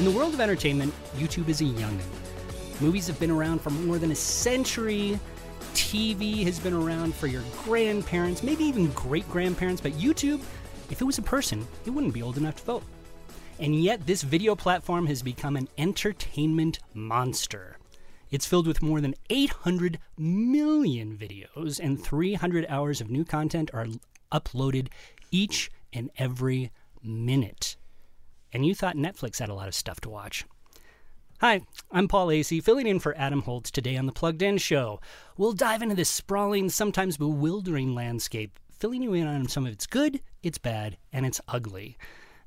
In the world of entertainment, YouTube is a youngin'. Movies have been around for more than a century. TV has been around for your grandparents, maybe even great grandparents, but YouTube, if it was a person, it wouldn't be old enough to vote. And yet, this video platform has become an entertainment monster. It's filled with more than 800 million videos, and 300 hours of new content are uploaded each and every minute. And you thought Netflix had a lot of stuff to watch. Hi, I'm Paul Asay, filling in for Adam Holz today on the Plugged In Show. We'll dive into this sprawling, sometimes bewildering landscape, filling you in on some of its good, its bad, and its ugly.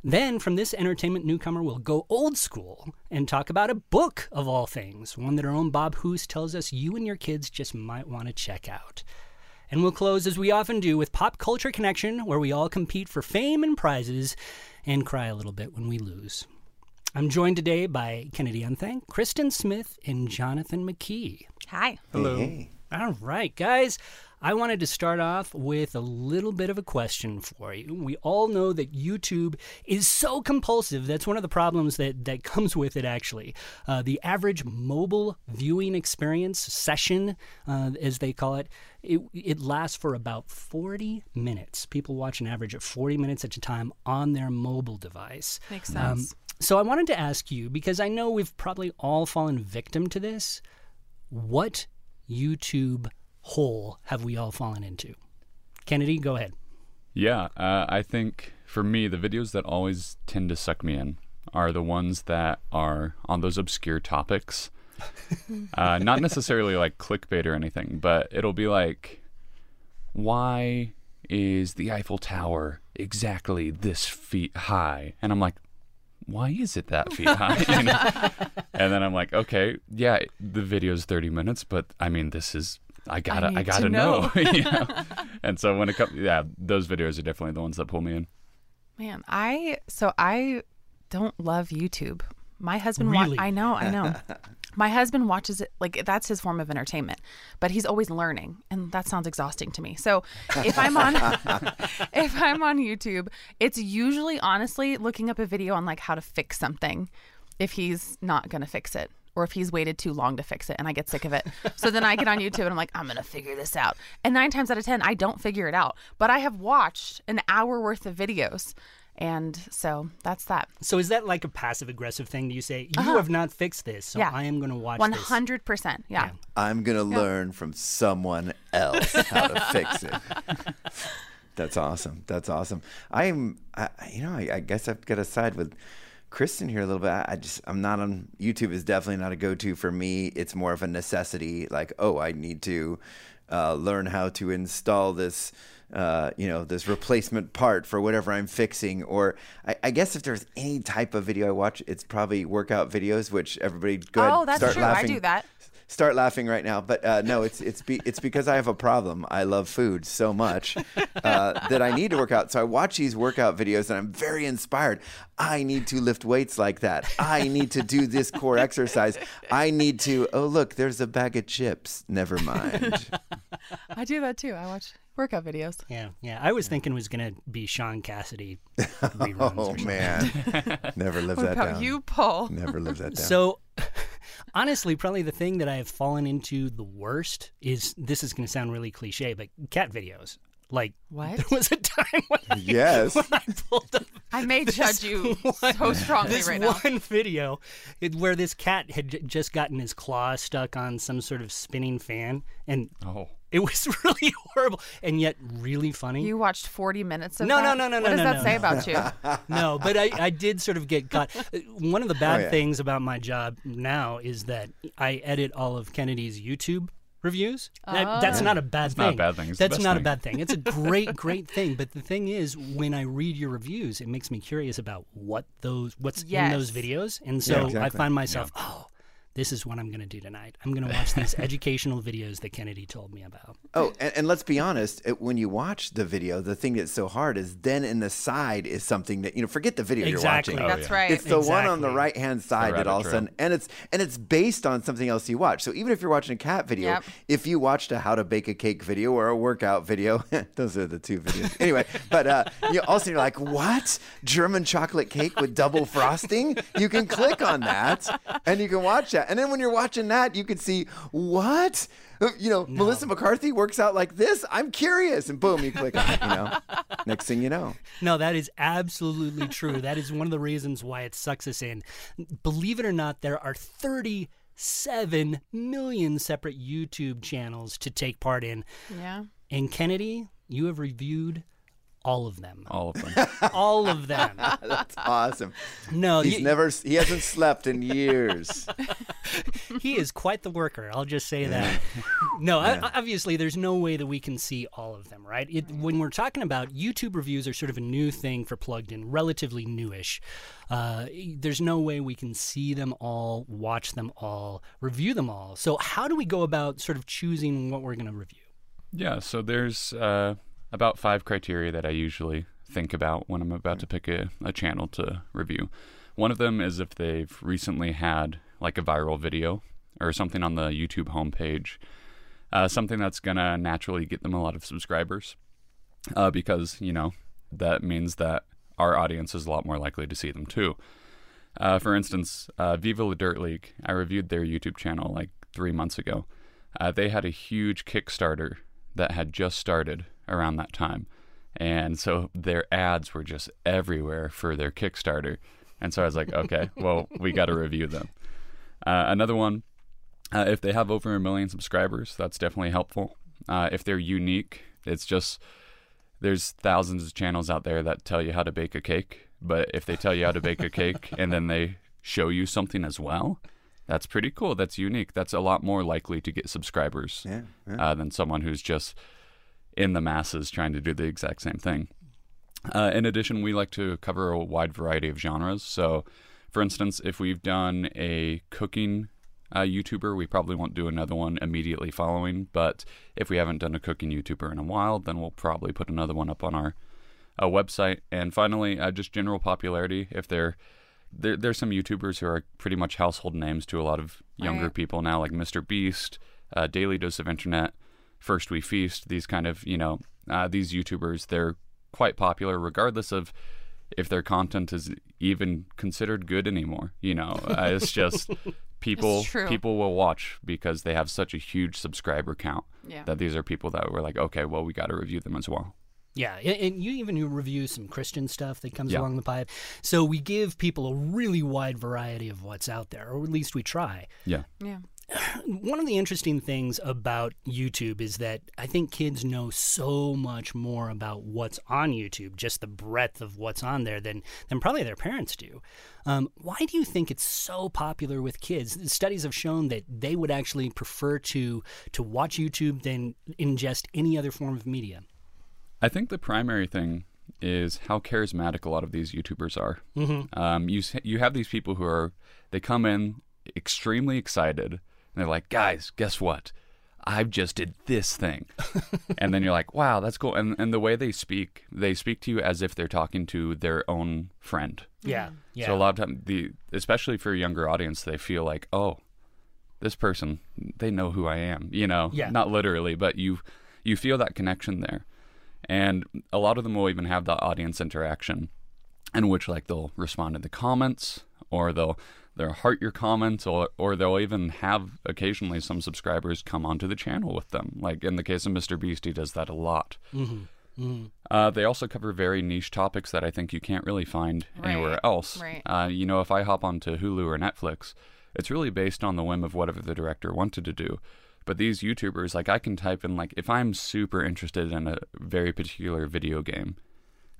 Then, from this entertainment newcomer, we'll go old school and talk about a book of all things, one that our own Bob Hoose tells us you and your kids just might want to check out. And we'll close, as we often do, with Pop Culture Connection, where we all compete for fame and prizes and cry a little bit when we lose. I'm joined today by Kennedy Unthank, Kristen Smith, and Jonathan McKee. Hi. Hello. Hey. All right, guys. I wanted to start off with a little bit of a question for you. We all know that YouTube is so compulsive. That's one of the problems that, that comes with it, actually. Uh, the average mobile viewing experience session, uh, as they call it, it, it lasts for about 40 minutes. People watch an average of 40 minutes at a time on their mobile device. Makes Um, sense. so I wanted to ask you because I know we've probably all fallen victim to this. What YouTube hole have we all fallen into? Kennedy, go ahead. Yeah, uh, I think for me, the videos that always tend to suck me in are the ones that are on those obscure topics. uh, not necessarily like clickbait or anything, but it'll be like, why is the Eiffel Tower exactly this feet high? And I'm like, why is it that feet high? You know? and then I'm like, okay, yeah, the video's 30 minutes, but I mean, this is I gotta, I, need to gotta know. know. you know? And so when it comes, yeah, those videos are definitely the ones that pull me in. Man, I so I don't love YouTube. My husband wa- I know, I know. My husband watches it like that's his form of entertainment, but he's always learning, and that sounds exhausting to me. So, if I'm on if I'm on YouTube, it's usually honestly looking up a video on like how to fix something if he's not going to fix it or if he's waited too long to fix it and I get sick of it. So then I get on YouTube and I'm like, I'm going to figure this out. And 9 times out of 10 I don't figure it out, but I have watched an hour worth of videos. And so that's that. So is that like a passive aggressive thing? Do you say you have not fixed this, so Uh-huh. Yeah. I am going to watch One this? hundred percent. Yeah. I'm gonna learn from someone else how to fix it. That's awesome. That's awesome. I'm, I, you know, I, I guess I've got to side with Kristen here a little bit. I, just, I'm not on YouTube. is definitely not a go-to for me. It's more of a necessity. Like, oh, I need to uh, learn how to install this. Uh, you know, this replacement part for whatever I'm fixing, or I, I guess if there's any type of video I watch, it's probably workout videos, which everybody go ahead, Oh, that's start true. I do that. Start laughing right now. But uh, no, it's it's be, it's because I have a problem. I love food so much uh, that I need to work out. So I watch these workout videos and I'm very inspired. I need to lift weights like that. I need to do this core exercise. I need to. Oh look, there's a bag of chips. Never mind. I do that too. I watch workout videos. Yeah, yeah. I was thinking it was going to be Shaun Cassidy reruns. Oh man, never live What that about down. you, Paul? Never live that down. So, honestly, probably the thing that I have fallen into the worst is this is going to sound really cliche, but cat videos. Like, What? there was a time when I, yes. when I pulled up I may judge you one- so strongly this right now. one video it, where this cat had j- just gotten his claw stuck on some sort of spinning fan, and Oh, it was really horrible and yet really funny. You watched 40 minutes of No, no, that? no, no, What no, does no, that no, say no. about you? no, but I, I did sort of get caught. Uh, One of the bad Oh, yeah. things about my job now is that I edit all of Kennedy's YouTube reviews. That- that's not a bad thing. not a thing. bad thing. It's the That's best not a bad thing. It's a great, great thing. But the thing is, when I read your reviews, it makes me curious about what those what's in those videos, and so I exactly. find myself, oh. This is what I'm going to do tonight. I'm going to watch these educational videos that Kennedy told me about. Oh, and, and let's be honest. It, when you watch the video, the thing that's so hard is then in the side is something that you know. Forget the video Exactly. you're Oh, watching. That's right. It's the one on the right hand side that all of a sudden, and it's and it's based on something else you watch. So even if you're watching a cat video, Yep. if you watched a how to bake a cake video or a workout video, those are the two videos. Anyway, but uh, you also you're like, what German chocolate cake with double frosting? You can click on that and you can watch that. And then when you're watching that, you can see what. Uh, You know, Melissa McCarthy works out like this. I'm curious, and boom, you click on it. You know, next thing you know, No, that is absolutely true. that is one of the reasons why it sucks us in. Believe it or not, there are 37 million separate YouTube channels to take part in. Yeah. And Kennedy, you have reviewed all of them. All of them. All of them. that's awesome. No, He's you- never, he hasn't slept in years. he is quite the worker. I'll just say that. No, I, obviously, there's no way that we can see all of them, right? It, when we're talking about YouTube reviews, are sort of a new thing for Plugged In, relatively newish. Uh, there's no way we can see them all, watch them all, review them all. So, how do we go about sort of choosing what we're going to review? Yeah, so there's uh, about five criteria that I usually think about when I'm about to pick a, a channel to review. One of them is if they've recently had like a viral video or something on the YouTube homepage, uh, something that's going to naturally get them a lot of subscribers uh, because, you know, that means that our audience is a lot more likely to see them too. Uh, for instance, uh, Viva La Dirt League, I reviewed their YouTube channel like three months ago. Uh, they had a huge Kickstarter that had just started around that time. And so their ads were just everywhere for their Kickstarter. And so I was like, okay, well, we got to review them. Uh, another one, uh, if they have over a million subscribers, that's definitely helpful. Uh, if they're unique, it's just there's thousands of channels out there that tell you how to bake a cake. But if they tell you how to bake a cake and then they show you something as well, that's pretty cool. That's unique. That's a lot more likely to get subscribers Yeah, yeah. uh, than someone who's just in the masses trying to do the exact same thing. Uh, in addition, we like to cover a wide variety of genres. So, for instance, if we've done a cooking uh, YouTuber, we probably won't do another one immediately following. But if we haven't done a cooking YouTuber in a while, then we'll probably put another one up on our uh, website. And finally, uh, just general popularity. If they're there, there's some YouTubers who are pretty much household names to a lot of younger Right. people now, like Mr. Beast, uh, Daily Dose of Internet, First We Feast. These kind of you know uh, these YouTubers, they're quite popular regardless of if their content is even considered good anymore. You know, uh, it's just people It's people will watch because they have such a huge subscriber count Yeah. that these are people that were like, okay, well, we got to review them as well. Yeah, and, and you even review some Christian stuff that comes Yeah. along the pipe. So we give people a really wide variety of what's out there, or at least we try. Yeah. Yeah. One of the interesting things about YouTube is that I think kids know so much more about what's on YouTube, just the breadth of what's on there, than, than probably their parents do. Um, why do you think it's so popular with kids? Studies have shown that they would actually prefer to to watch YouTube than ingest any other form of media. I think the primary thing is how charismatic a lot of these YouTubers are. Mm-hmm. Um, you you have these people who are they come in extremely excited and they're like, guys, guess what? I've just did this thing, and then you're like, wow, that's cool. And and the way they speak, they speak to you as if they're talking to their own friend. Yeah, yeah. So a lot of time, the especially for a younger audience, they feel like, oh, this person, they know who I am. You know, Yeah. not literally, but you you feel that connection there, and a lot of them will even have that audience interaction, in which like they'll respond in the comments, or they'll they'll heart your comments, or or they'll even have occasionally some subscribers come onto the channel with them. Like in the case of Mr. Beast, he does that a lot. Uh, they also cover very niche topics that I think you can't really find anywhere else. right. Uh, you know, if I hop onto Hulu or Netflix, it's really based on the whim of whatever the director wanted to do. But these YouTubers, like, I can type in, like, if I'm super interested in a very particular video game,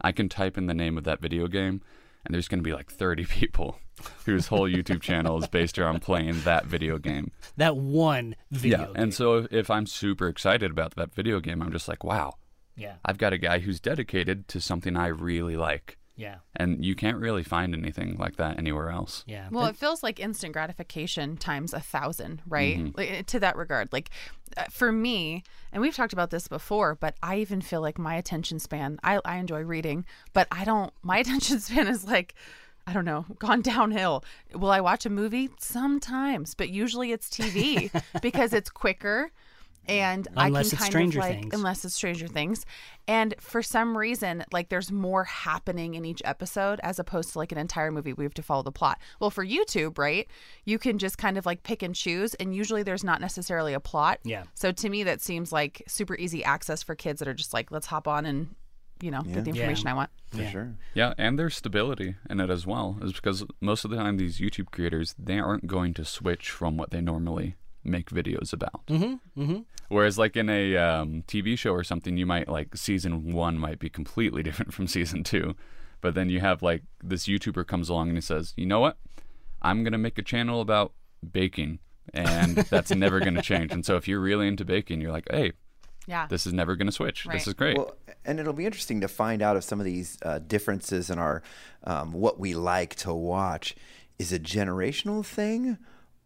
I can type in the name of that video game, and there's going to be like 30 people whose whole YouTube channel is based around playing that video game. that one video. yeah. game. And so if, if I'm super excited about that video game, I'm just like, wow, yeah. I've got a guy who's dedicated to something I really like. Yeah. And you can't really find anything like that anywhere else. Yeah. Well, it feels like instant gratification times a thousand, right? Like, eh, to that regard, like uh, for me, and we've talked about this before, but I even feel like my attention span. I I enjoy reading, but I don't. My attention span is like. I don't know, gone downhill. Will I watch a movie? Sometimes, but usually it's TV because it's quicker and Unless I can it's kind Stranger of like Things. unless it's Stranger Things. And for some reason, like there's more happening in each episode as opposed to like an entire movie we have to follow the plot. Well, for YouTube, right? You can just kind of like pick and choose and usually there's not necessarily a plot. Yeah. So to me that seems like super easy access for kids that are just like let's hop on and you know, get the Yeah. information I want. For sure. Yeah, and there's stability in it as well, is because most of the time these YouTube creators they aren't going to switch from what they normally make videos about. Mm-hmm. Mm-hmm. Whereas, like in a um, TV show or something, you might like season one might be completely different from season two, but then you have like this YouTuber comes along and he says, "You know what? I'm gonna make a channel about baking." And that's never going to change. And so, if you're really into baking, you're like, "Hey, Yeah. this is never going to switch. Right. This is great." Well, and it'll be interesting to find out if some of these uh, differences in our um, what we like to watch is a generational thing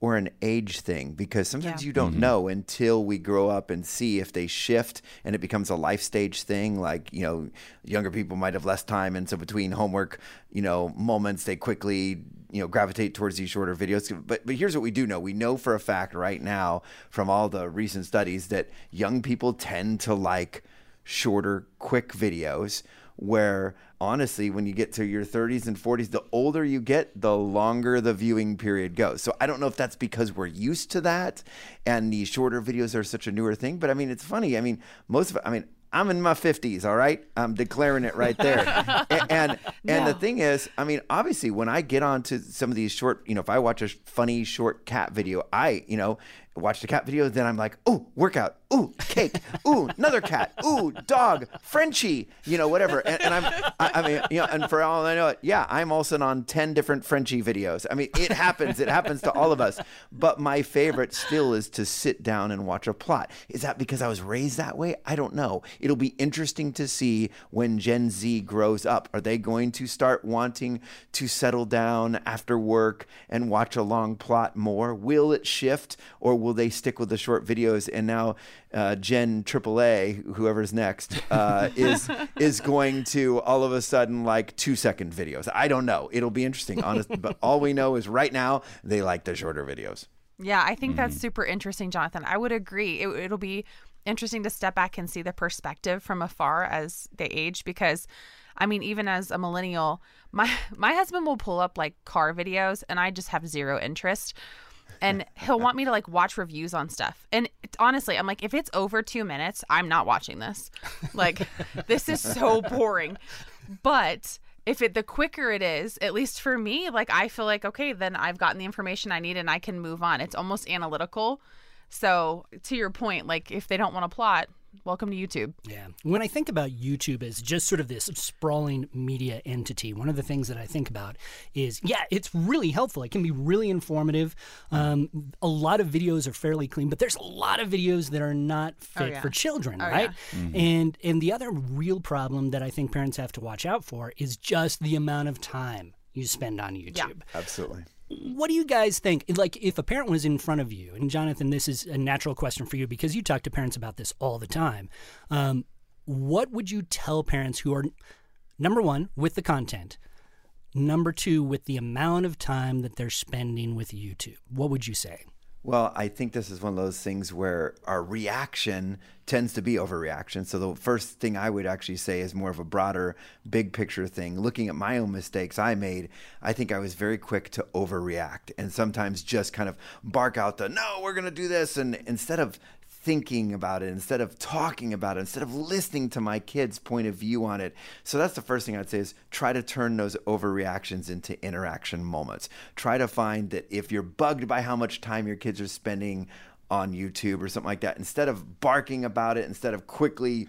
or an age thing because sometimes Yeah. you don't Mm-hmm. know until we grow up and see if they shift and it becomes a life stage thing like you know younger people might have less time and so between homework you know moments they quickly you know gravitate towards these shorter videos but but here's what we do know we know for a fact right now from all the recent studies that young people tend to like shorter, quick videos. Where honestly, when you get to your 30s and 40s, the older you get, the longer the viewing period goes. So I don't know if that's because we're used to that and the shorter videos are such a newer thing. But I mean, it's funny. I mean, most of I mean, I'm in my 50s, all right? I'm declaring it right there. and and, and the thing is, I mean, obviously, when I get onto some of these short, you know, if I watch a funny short cat video, I, you know, watch the cat video, then I'm like, oh, workout, ooh, cake, ooh, another cat, ooh, dog, Frenchie, you know, whatever. And, and I'm, I, I mean, you know, and for all I know, it, yeah, I'm also on 10 different Frenchie videos. I mean, it happens. It happens to all of us. But my favorite still is to sit down and watch a plot. Is that because I was raised that way? I don't know. It'll be interesting to see when Gen Z grows up. Are they going to start wanting to settle down after work and watch a long plot more? Will it shift or will they stick with the short videos? And now uh, Gen AAA, whoever's next, uh, is is going to all of a sudden like two second videos. I don't know. It'll be interesting, honestly. but all we know is right now they like the shorter videos. Yeah, I think that's super interesting, Jonathan. I would agree. It, it'll be interesting to step back and see the perspective from afar as they age because I mean, even as a millennial, my my husband will pull up like car videos and I just have zero interest. And he'll want me to like watch reviews on stuff. And it, honestly, I'm like, if it's over two minutes, I'm not watching this. Like, this is so boring. But if it the quicker it is, at least for me, like I feel like okay, then I've gotten the information I need and I can move on. It's almost analytical. So to your point, like if they don't want to plot, welcome to YouTube. Yeah. When I think about YouTube as just sort of this sprawling media entity, one of the things that I think about is, yeah, it's really helpful. It can be really informative. Um, a lot of videos are fairly clean, but there's a lot of videos that are not fit yeah. for children, Oh, right? And and the other real problem that I think parents have to watch out for is just the amount of time you spend on YouTube Yeah. Absolutely. What do you guys think? Like, if a parent was in front of you, and Jonathan, this is a natural question for you because you talk to parents about this all the time. Um, what would you tell parents who are, number one, with the content, number two, with the amount of time that they're spending with YouTube? What would you say? Well, I think this is one of those things where our reaction tends to be overreaction. So the first thing I would actually say is more of a broader, big picture thing. Looking at my own mistakes I made, I think I was very quick to overreact and sometimes just kind of bark out the "No, we're going to do this," and instead of thinking about it, instead of talking about it, instead of listening to my kids' point of view on it. So that's the first thing I'd say is try to turn those overreactions into interaction moments. Try to find that if you're bugged by how much time your kids are spending on YouTube or something like that, instead of barking about it, instead of quickly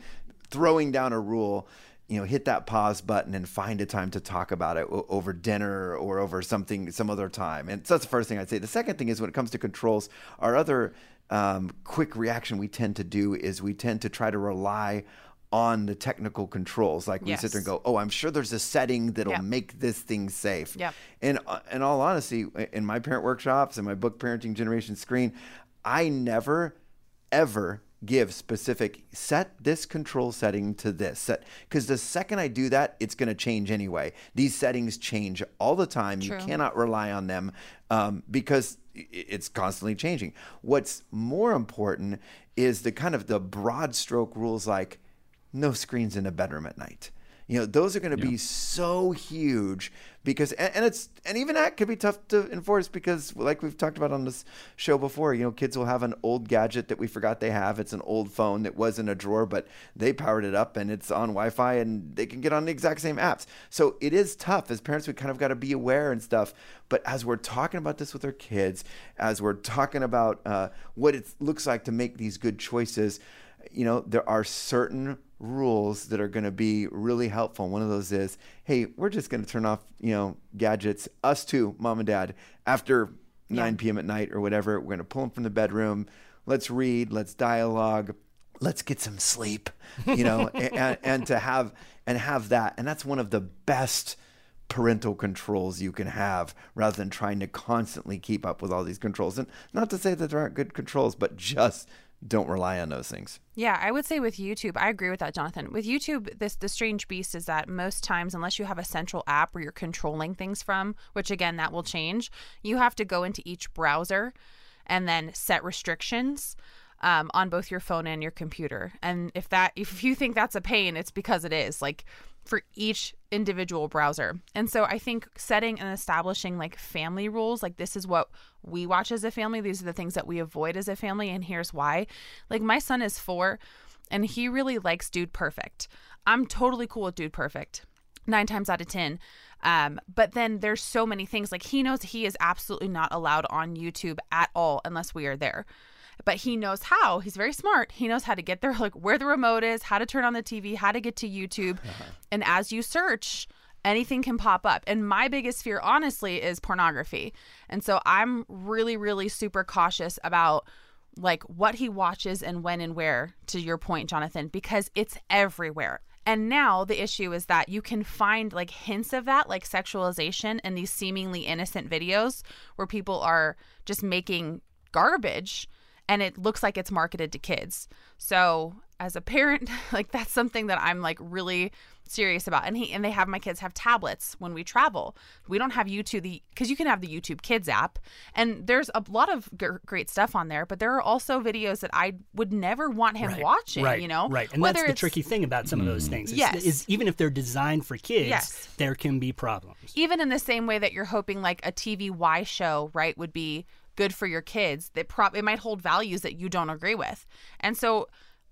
throwing down a rule, you know, hit that pause button and find a time to talk about it over dinner or over something some other time. And so that's the first thing I'd say. The second thing is when it comes to controls, our other um, quick reaction we tend to do is we tend to try to rely on the technical controls. Like we sit there and go, "Oh, I'm sure there's a setting that'll Yep. make this thing safe." Yep. And uh, in all honesty, in my parent workshops and my book Parenting Generation Screen, I never ever give specific set this control setting to this set because the second I do that, it's going to change anyway. These settings change all the time. You cannot rely on them um, because it's constantly changing. What's more important is the kind of the broad stroke rules like no screens in the bedroom at night. You know, those are going to be so huge because, and, and it's, and even that could be tough to enforce because, like we've talked about on this show before, you know, kids will have an old gadget that we forgot they have. It's an old phone that was in a drawer, but they powered it up and it's on Wi Fi and they can get on the exact same apps. So it is tough. As parents, we kind of got to be aware and stuff. But as we're talking about this with our kids, as we're talking about uh, what it looks like to make these good choices, you know, there are certain rules that are going to be really helpful. One of those is, hey, we're just going to turn off, you know, gadgets, us too, mom and dad, after 9 p.m. at night or whatever. We're going to pull them from the bedroom. Let's read, let's dialogue, let's get some sleep, you know, and, and to have and have that. And that's one of the best parental controls you can have rather than trying to constantly keep up with all these controls. And not to say that there aren't good controls, but just don't rely on those things. Yeah, I would say with YouTube, I agree with that, Jonathan. With YouTube, this the strange beast is that most times, unless you have a central app where you're controlling things from, which again that will change, you have to go into each browser and then set restrictions um, on both your phone and your computer. And if that if you think that's a pain, it's because it is. Like for each individual browser. And so I think setting and establishing like family rules, like this is what we watch as a family, these are the things that we avoid as a family, and here's why. Like my son is four and he really likes Dude Perfect. I'm totally cool with Dude Perfect. Nine times out of 10. Um, but then there's so many things like he knows he is absolutely not allowed on YouTube at all unless we are there but he knows how. He's very smart. He knows how to get there, like where the remote is, how to turn on the TV, how to get to YouTube. Uh-huh. and as you search, anything can pop up. And my biggest fear, honestly, is pornography. And so I'm really, really super cautious about like what he watches and when and where, to your point, Jonathan, because it's everywhere. And now the issue is that you can find like hints of that, like sexualization in these seemingly innocent videos where people are just making garbage and it looks like it's marketed to kids. So as a parent, like that's something that I'm like really serious about. And he and they have my kids have tablets when we travel. We don't have YouTube the because you can have the YouTube Kids app, and there's a lot of g- great stuff on there. But there are also videos that I would never want him watching. Right, You know, right, and Whether that's the tricky thing about some of those things. Is, Yes. is even if they're designed for kids, Yes. there can be problems. even in the same way that you're hoping like a TV TVY show, right, would be good for your kids, that prop it might hold values that you don't agree with. And so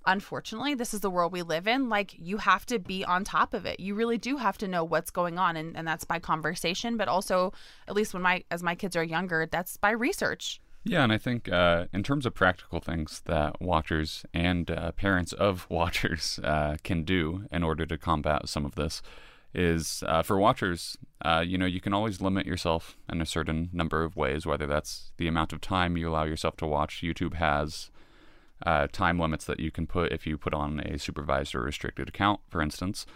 unfortunately, this is the world we live in. Like you have to be on top of it. You really do have to know what's going on and, and that's by conversation, but also at least when my as my kids are younger, that's by research. Yeah, and I think uh, in terms of practical things that watchers and uh, parents of watchers uh, can do in order to combat some of this is uh, for watchers, uh, you know, you can always limit yourself in a certain number of ways, whether that's the amount of time you allow yourself to watch. YouTube has uh, time limits that you can put if you put on a supervised or restricted account, for instance.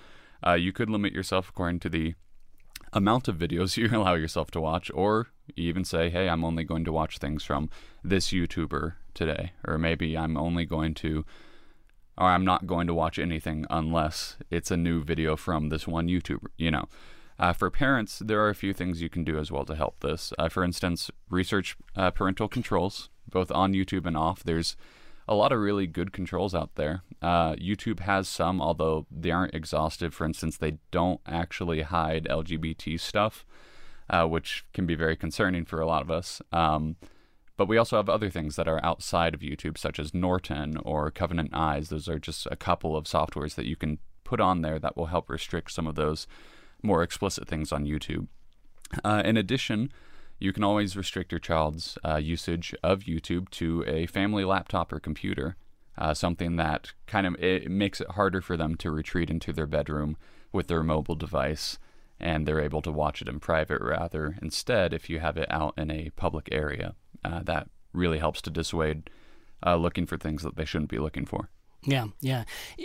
Uh, you could limit yourself according to the amount of videos you allow yourself to watch, or even say, hey, I'm only going to watch things from this YouTuber today, or maybe I'm only going to, or I'm not going to watch anything unless it's a new video from this one YouTuber, you know. Uh, for parents, there are a few things you can do as well to help this. Uh, for instance, research uh, parental controls, both on YouTube and off. There's a lot of really good controls out there. Uh, YouTube has some, although they aren't exhaustive. For instance, they don't actually hide LGBT stuff, uh, which can be very concerning for a lot of us. Um, but we also have other things that are outside of YouTube, such as Norton or Covenant Eyes. Those are just a couple of softwares that you can put on there that will help restrict some of those more explicit things on YouTube. Uh, in addition, you can always restrict your child's uh, usage of YouTube to a family laptop or computer, uh, something that kind of it makes it harder for them to retreat into their bedroom with their mobile device, and they're able to watch it in private rather. Instead, if you have it out in a public area, uh, that really helps to dissuade uh, looking for things that they shouldn't be looking for. Yeah, yeah.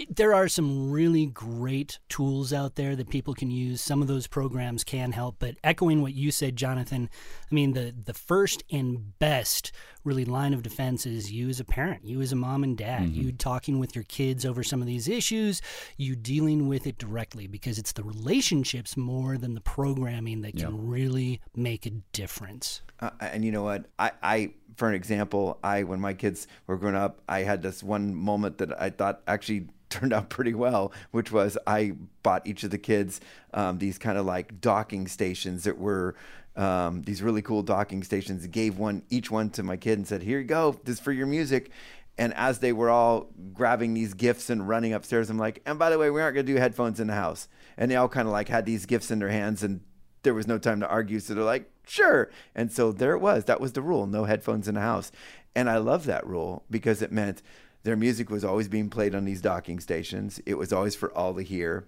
There are some really great tools out there that people can use. Some of those programs can help, but echoing what you said, Jonathan, I mean the the first and best really line of defense is you as a parent, you as a mom and dad, you talking with your kids over some of these issues, you dealing with it directly because it's the relationships more than the programming that can really make a difference. Uh, and you know what? I, I, for an example, I when my kids were growing up, I had this one moment that I thought actually turned out pretty well, which was I bought each of the kids um, these kind of like docking stations that were um, these really cool docking stations. Gave one each one to my kid and said, "Here you go. This is for your music." And as they were all grabbing these gifts and running upstairs, I'm like, and by the way, we aren't going to do headphones in the house. And they all kind of like had these gifts in their hands and there was no time to argue. So they're like, sure. And so there it was. That was the rule no headphones in the house. And I love that rule because it meant their music was always being played on these docking stations, it was always for all to hear.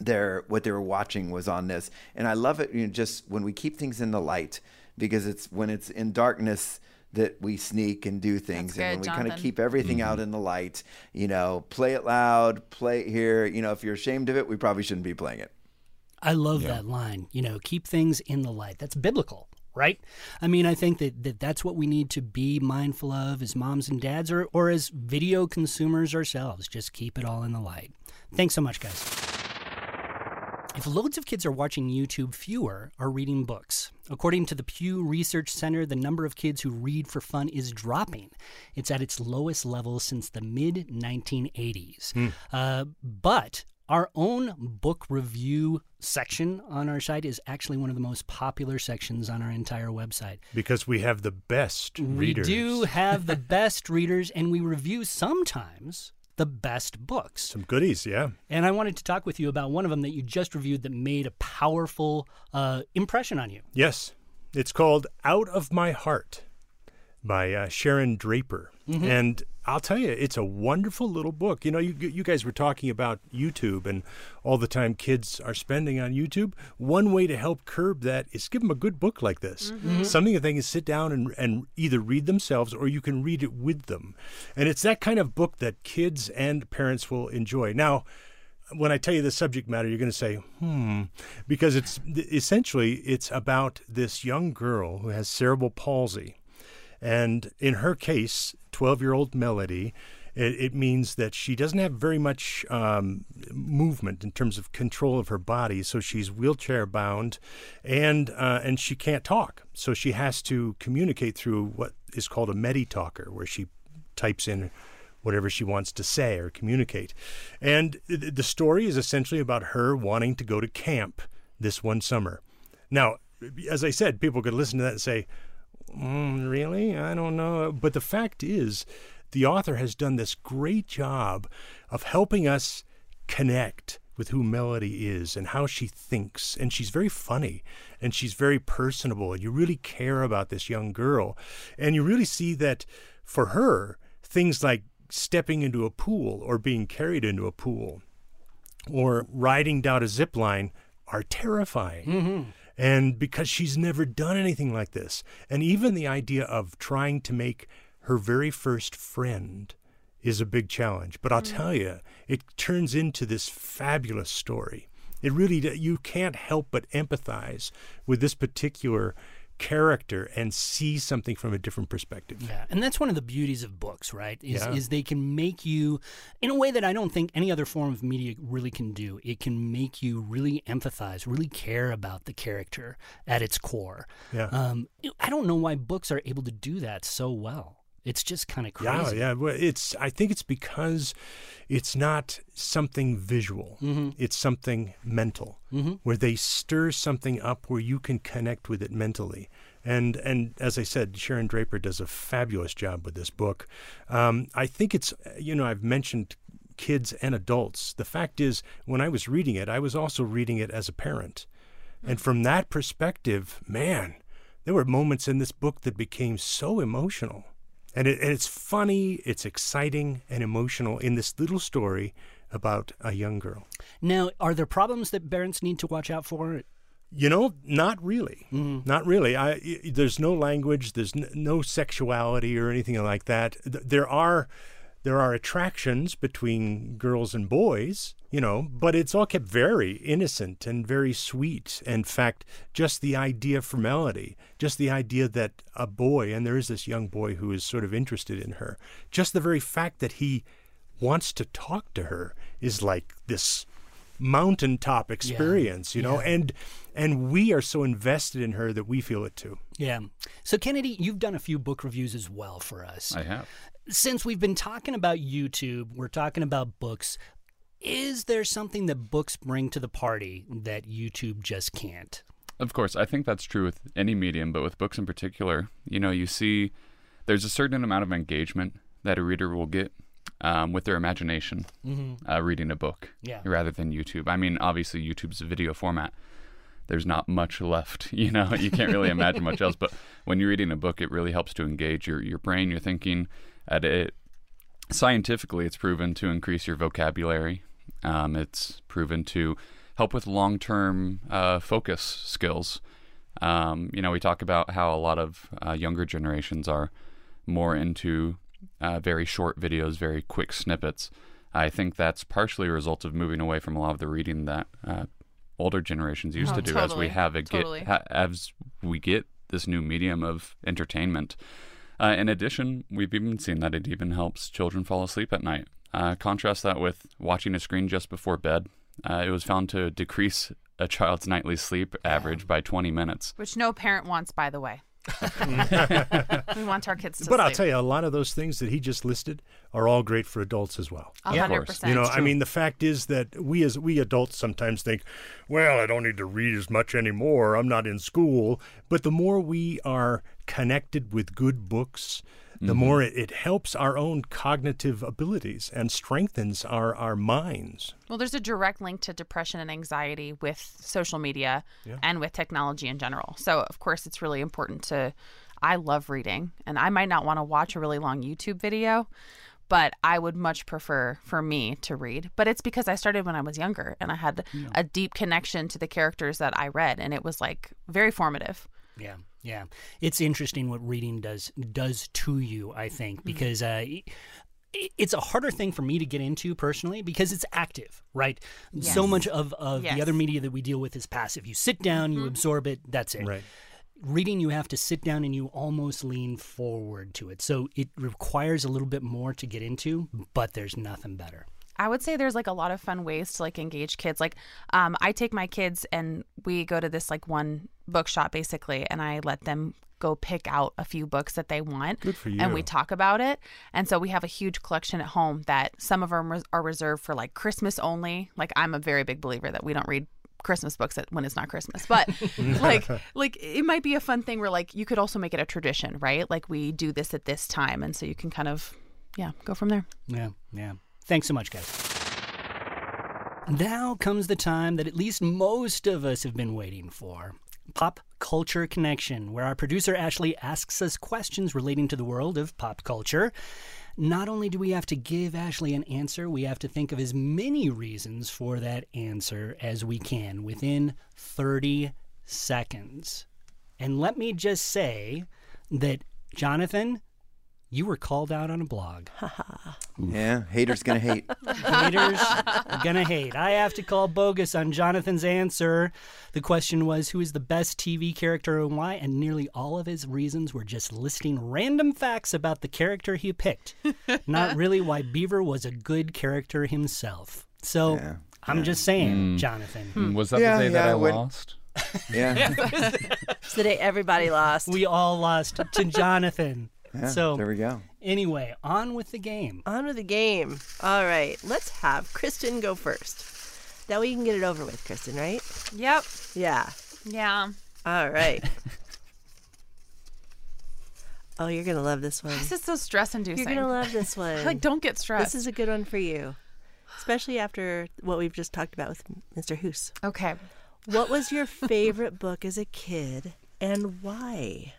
Their, what they were watching was on this. And I love it you know, just when we keep things in the light because it's when it's in darkness that we sneak and do things That's and when we kind of keep everything out mm-hmm. in the light you know play it loud play it here you know if you're ashamed of it we probably shouldn't be playing it I love that line. You know, keep things in the light. That's biblical, right? I mean, I think that, that that's what we need to be mindful of as moms and dads or, or as video consumers ourselves. Just keep it all in the light. Thanks so much, guys. If loads of kids are watching YouTube, fewer are reading books. According to the Pew Research Center, the number of kids who read for fun is dropping. It's at its lowest level since the mid 1980s. Uh, but our own book review section on our site is actually one of the most popular sections on our entire website. because we have the best readers. We do have the best readers, and we review sometimes the best books. some goodies, yeah. And I wanted to talk with you about one of them that you just reviewed that made a powerful uh, impression on you. Yes, it's called "Out of My Heart" by uh, Sharon Draper, and I'll tell you, it's a wonderful little book. You know, you you guys were talking about YouTube and all the time kids are spending on YouTube. One way to help curb that is give them a good book like this, something that they can sit down and and either read themselves or you can read it with them, and it's that kind of book that kids and parents will enjoy. Now when I tell you the subject matter, you're going to say, hmm, because it's essentially it's about this young girl who has cerebral palsy, and in her case, 12 year old Melody. It, it means that she doesn't have very much um, movement in terms of control of her body, so she's wheelchair bound, and uh, and she can't talk. So she has to communicate through what is called a medi-talker, where she types in whatever she wants to say or communicate. And th- the story is essentially about her wanting to go to camp this one summer. Now, as I said, people could listen to that and say, mm, really? I don't know. But the fact is, the author has done this great job of helping us connect with who Melody is and how she thinks. And she's very funny and she's very personable. And you really care about this young girl. And you really see that for her, things like stepping into a pool or being carried into a pool or riding down a zip line are terrifying. And because she's never done anything like this. And even the idea of trying to make her very first friend is a big challenge. But I'll mm. tell you, it turns into this fabulous story. It really, you can't help but empathize with this particular character and see something from a different perspective. Yeah, and that's one of the beauties of books, right? Is Yeah. is they can make you in a way that I don't think any other form of media really can do. It can make you really empathize, really care about the character at its core. Yeah. Um, I don't know why books are able to do that so well. It's just kind of crazy. yeah. Well, it's. I think it's because it's not something visual. Mm-hmm. It's something mental, where they stir something up where you can connect with it mentally. And and as I said, Sharon Draper does a fabulous job with this book. Um, I think it's. You know, I've mentioned kids and adults. The fact is, when I was reading it, I was also reading it as a parent, and from that perspective, man, there were moments in this book that became so emotional. And, it, and it's funny, it's exciting and emotional in this little story about a young girl. Now, are there problems that parents need to watch out for? You know, not really. Mm-hmm. Not really. I, there's no language, there's n- no sexuality or anything like that. Th- There are there are attractions between girls and boys, you know, but it's all kept very innocent and very sweet. In fact, just the idea for Melody, just the idea that a boy, and there is this young boy who is sort of interested in her, just the very fact that he wants to talk to her is like this mountaintop experience, you know, and and we are so invested in her that we feel it too. Yeah. So, Kennedy, you've done a few book reviews as well for us. I have. Since we've been talking about YouTube, we're talking about books. Is there something that books bring to the party that YouTube just can't? Of course, I think that's true with any medium, but with books in particular, you know, you see there's a certain amount of engagement that a reader will get um, with their imagination uh, reading a book Yeah. rather than YouTube. I mean, obviously, YouTube's a video format. There's not much left, you know. You can't really imagine much else. But when you're reading a book, it really helps to engage your your brain, your thinking. At it, scientifically, it's proven to increase your vocabulary. Um, it's proven to help with long-term uh, focus skills. Um, you know, we talk about how a lot of uh, younger generations are more into uh, very short videos, very quick snippets. I think that's partially a result of moving away from a lot of the reading that uh, older generations used Oh, to do as we have a Totally. get ha, as we get this new medium of entertainment. Uh, in addition, we've even seen that it even helps children fall asleep at night. Uh, contrast that with watching a screen just before bed. Uh, it was found to decrease a child's nightly sleep average by 20 minutes. Which no parent wants, by the way. Mm. we want our kids to But I'll tell you, a lot of those things that he just listed are all great for adults as well. A Yeah, of hundred course. percent. You know, I mean, the fact is that we as we adults sometimes think, well, I don't need to read as much anymore. I'm not in school. But the more we are connected with good books, the mm-hmm. more it, it helps our own cognitive abilities and strengthens our, our minds. Well, there's a direct link to depression and anxiety with social media and with technology in general. So, of course, it's really important to. I love reading, and I might not want to watch a really long YouTube video, but I would much prefer for me to read. But it's because I started when I was younger and I had a deep connection to the characters that I read, and it was like very formative. Yeah, yeah. It's interesting what reading does does to you. I Mm-hmm. think because uh, it's a harder thing for me to get into personally because it's active, right? So much of of Yes. Mm-hmm. the other media that we deal with is passive. You sit down, you absorb it, that's it. Right. Reading, you have to sit down and you almost lean forward to it. So it requires a little bit more to get into, but there's nothing better. I would say there's like a lot of fun ways to like engage kids. Like, um, I take my kids and we go to this like one bookshop basically, and I let them go pick out a few books that they want. Good for you. And we talk about it. And so we have a huge collection at home that some of them are reserved for like Christmas only. Like, I'm a very big believer that we don't read Christmas books at, when it's not Christmas. But like like it might be a fun thing where like you could also make it a tradition, right? Like we do this at this time and so you can kind of yeah, go from there. Yeah, yeah. Thanks so much, guys. Now comes the time that at least most of us have been waiting for Pop Culture Connection, where our producer Ashley asks us questions relating to the world of pop culture. Not only do we have to give Ashley an answer, we have to think of as many reasons for that answer as we can within 30 seconds. And let me just say that, Jonathan, you were called out on a blog. Yeah, haters gonna hate. Haters gonna hate. I have to call bogus on Jonathan's answer. The question was, who is the best TV character and why? And nearly all of his reasons were just listing random facts about the character he picked, not really why Beaver was a good character himself. So Yeah, I'm just saying, Jonathan. Mm, Was that Yeah, the day that yeah, I when- lost? Yeah, It's the day everybody lost. We all lost to Jonathan. Yeah. So- there we go. Anyway, on with the game. On with the game. All right, let's have Kristen go first. That way you can get it over with, Kristen, right? Yep. Yeah. Yeah. All right. oh, you're going to love this one. This is so stress inducing. You're going to love this one. like don't get stressed. this is a good one for you, especially after what we've just talked about with Mr. Hoose. okay. What was your favorite book as a kid and why?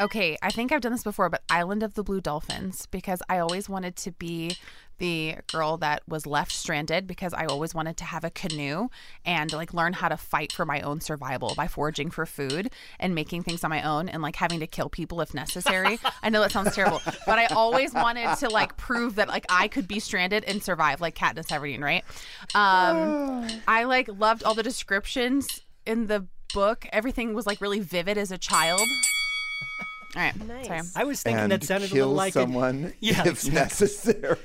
Okay, I think I've done this before, but Island of the Blue Dolphins because I always wanted to be the girl that was left stranded because I always wanted to have a canoe and like learn how to fight for my own survival by foraging for food and making things on my own and like having to kill people if necessary. I know that sounds terrible, but I always wanted to like prove that like I could be stranded and survive like Katniss Everdeen, right? Um I like loved all the descriptions in the book. Everything was like really vivid as a child. All right. Nice. Sorry. I was thinking and that sounded a little like a, someone Yeah, if exactly. necessary.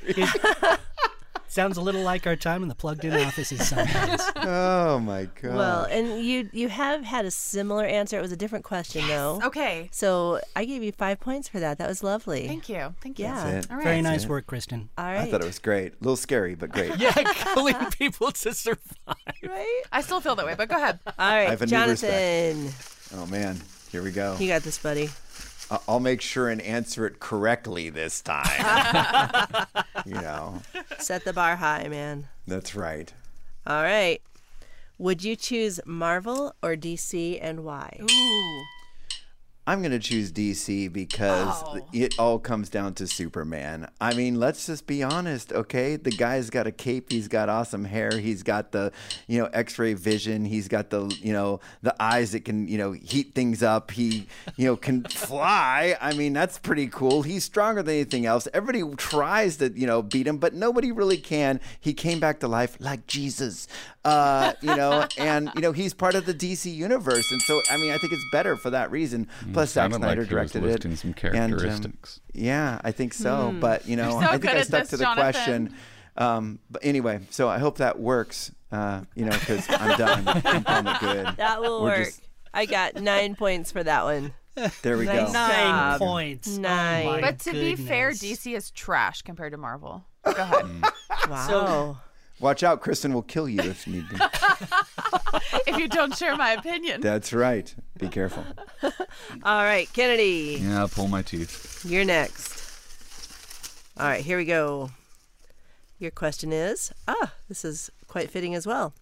sounds a little like our time in the plugged-in offices sometimes. oh my god. Well, and you you have had a similar answer. It was a different question though. Okay. So I gave you five points for that. That was lovely. Thank you. Thank you. Yeah. That's it. All right. Very nice work, Kristen. All I thought it was great. A little scary, but great. Yeah, killing people to survive. right. I still feel that way, but go ahead. All right, have a new Jonathan. Oh man, here we go. You got this, buddy. I- I'll make sure and answer it correctly this time. you know, Set the bar high, man. that's right. All right. Would you choose Marvel or DC and why? Ooh. I'm going to choose DC because Oh. it all comes down to Superman. I mean, let's just be honest, okay? The guy's got a cape, he's got awesome hair, he's got the, you know, x-ray vision, he's got the, you know, the eyes that can, you know, heat things up. He, you know, can fly. I mean, that's pretty cool. He's stronger than anything else. Everybody tries to, you know, beat him, but nobody really can. He came back to life like Jesus. Uh, you know, and you know, he's part of the DC universe. And so I mean, I think it's better for that reason. Plus Zack sounded like Snyder he was directed listing it. some And, um, characteristics. yeah, I think so. But you know, so I think I stuck this, to the Jonathan. question. Um, but anyway, so I hope that works. Uh, you know, because I'm done. I'm calling good. That will We're work. just- I got nine points for that one. There we Nice go. job. Nine points. Nine. my But to be fair. DC is trash compared to Marvel. Go ahead. Wow. Watch out, Kristen will kill you if need be. if you don't share my opinion. That's right. Be careful. All right, Kennedy, Yeah, I'll pull my teeth. you're next. All right, here we go. Your question is ah, this is quite fitting as well.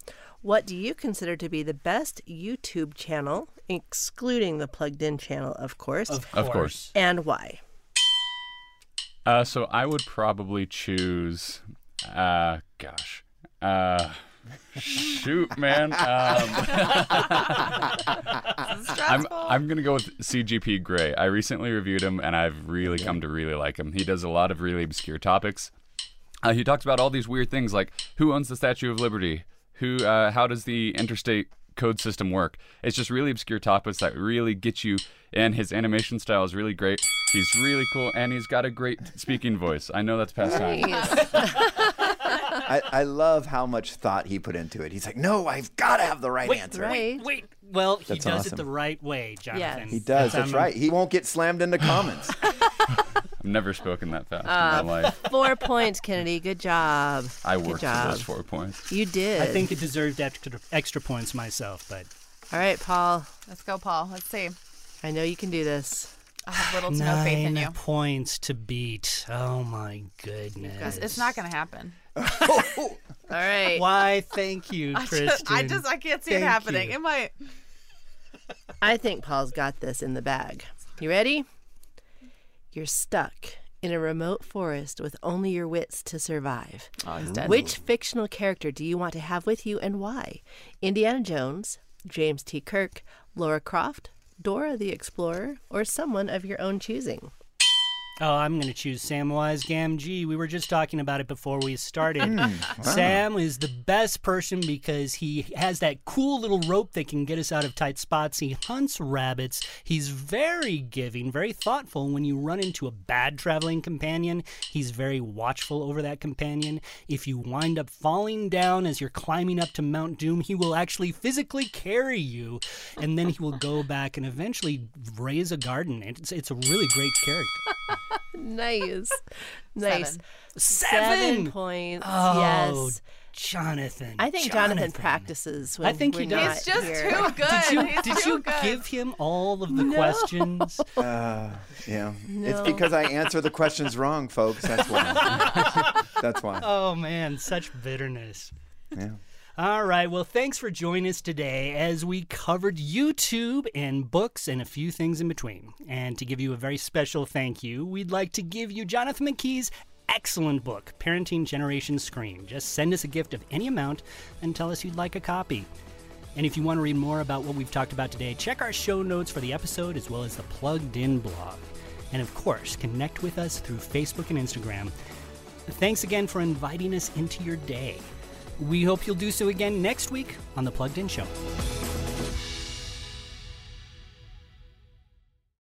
What do you consider to be the best YouTube channel, excluding the plugged in channel, of course, Of course. Of course. and why? Uh, so I would probably choose. Uh, gosh. Uh, shoot, man. Um, I'm I'm gonna go with CGP Grey. I recently reviewed him, and I've really come to really like him. He does a lot of really obscure topics. Uh, he talks about all these weird things like who owns the Statue of Liberty, who, uh, how does the interstate code system work? It's just really obscure topics that really get you. And his animation style is really great. He's really cool, and he's got a great speaking voice. I know that's past time. I, I love how much thought he put into it. He's like, no, I've got to have the right answer. Right. Wait, well, he That's does it the right way, Jonathan. Yes. He does. That's right. He won't get slammed into comments. I've never spoken that fast in uh, my life. Four points, Kennedy. Good job. I Good worked for job. those four points. You did. I think it deserved extra, extra points myself, but All right, Paul. Let's go, Paul. Let's see. I know you can do this. I have little to no faith in nine you. points to beat. Oh my goodness! It's, it's not going to happen. All right. Why? Thank you, I Kristen. just, I just, I can't see it happening. you. It might. I think Paul's got this in the bag. You ready? You're stuck in a remote forest with only your wits to survive. Oh, he's dead. Which fictional character do you want to have with you and why? Indiana Jones, James T. Kirk, Laura Croft, Dora the Explorer, or someone of your own choosing? Oh, I'm going to choose Samwise Gamgee. We were just talking about it before we started. Hmm, Sam is the best person because he has that cool little rope that can get us out of tight spots. He hunts rabbits. He's very giving, very thoughtful. When you run into a bad traveling companion, he's very watchful over that companion. If you wind up falling down as you're climbing up to Mount Doom, he will actually physically carry you, and then he will go back and eventually raise a garden. It's, it's a really great character. Nice. nice. Seven. Seven. points. Oh, yes. Jonathan. I think Jonathan, practices when I think he does. He's just here. too good. Did you, did you good. give him all of the questions? Uh, yeah. It's because I answer the questions wrong, folks. That's why. That's why. oh man, such bitterness. Yeah. All right. Well, thanks for joining us today as we covered YouTube and books and a few things in between. And to give you a very special thank you, we'd like to give you Jonathan McKee's excellent book, Parenting Generation Screen. Just send us a gift of any amount and tell us you'd like a copy. And if you want to read more about what we've talked about today, check our show notes for the episode as well as the Plugged In blog. And of course, connect with us through Facebook and Instagram. Thanks again for inviting us into your day. We hope you'll do so again next week on The Plugged In Show.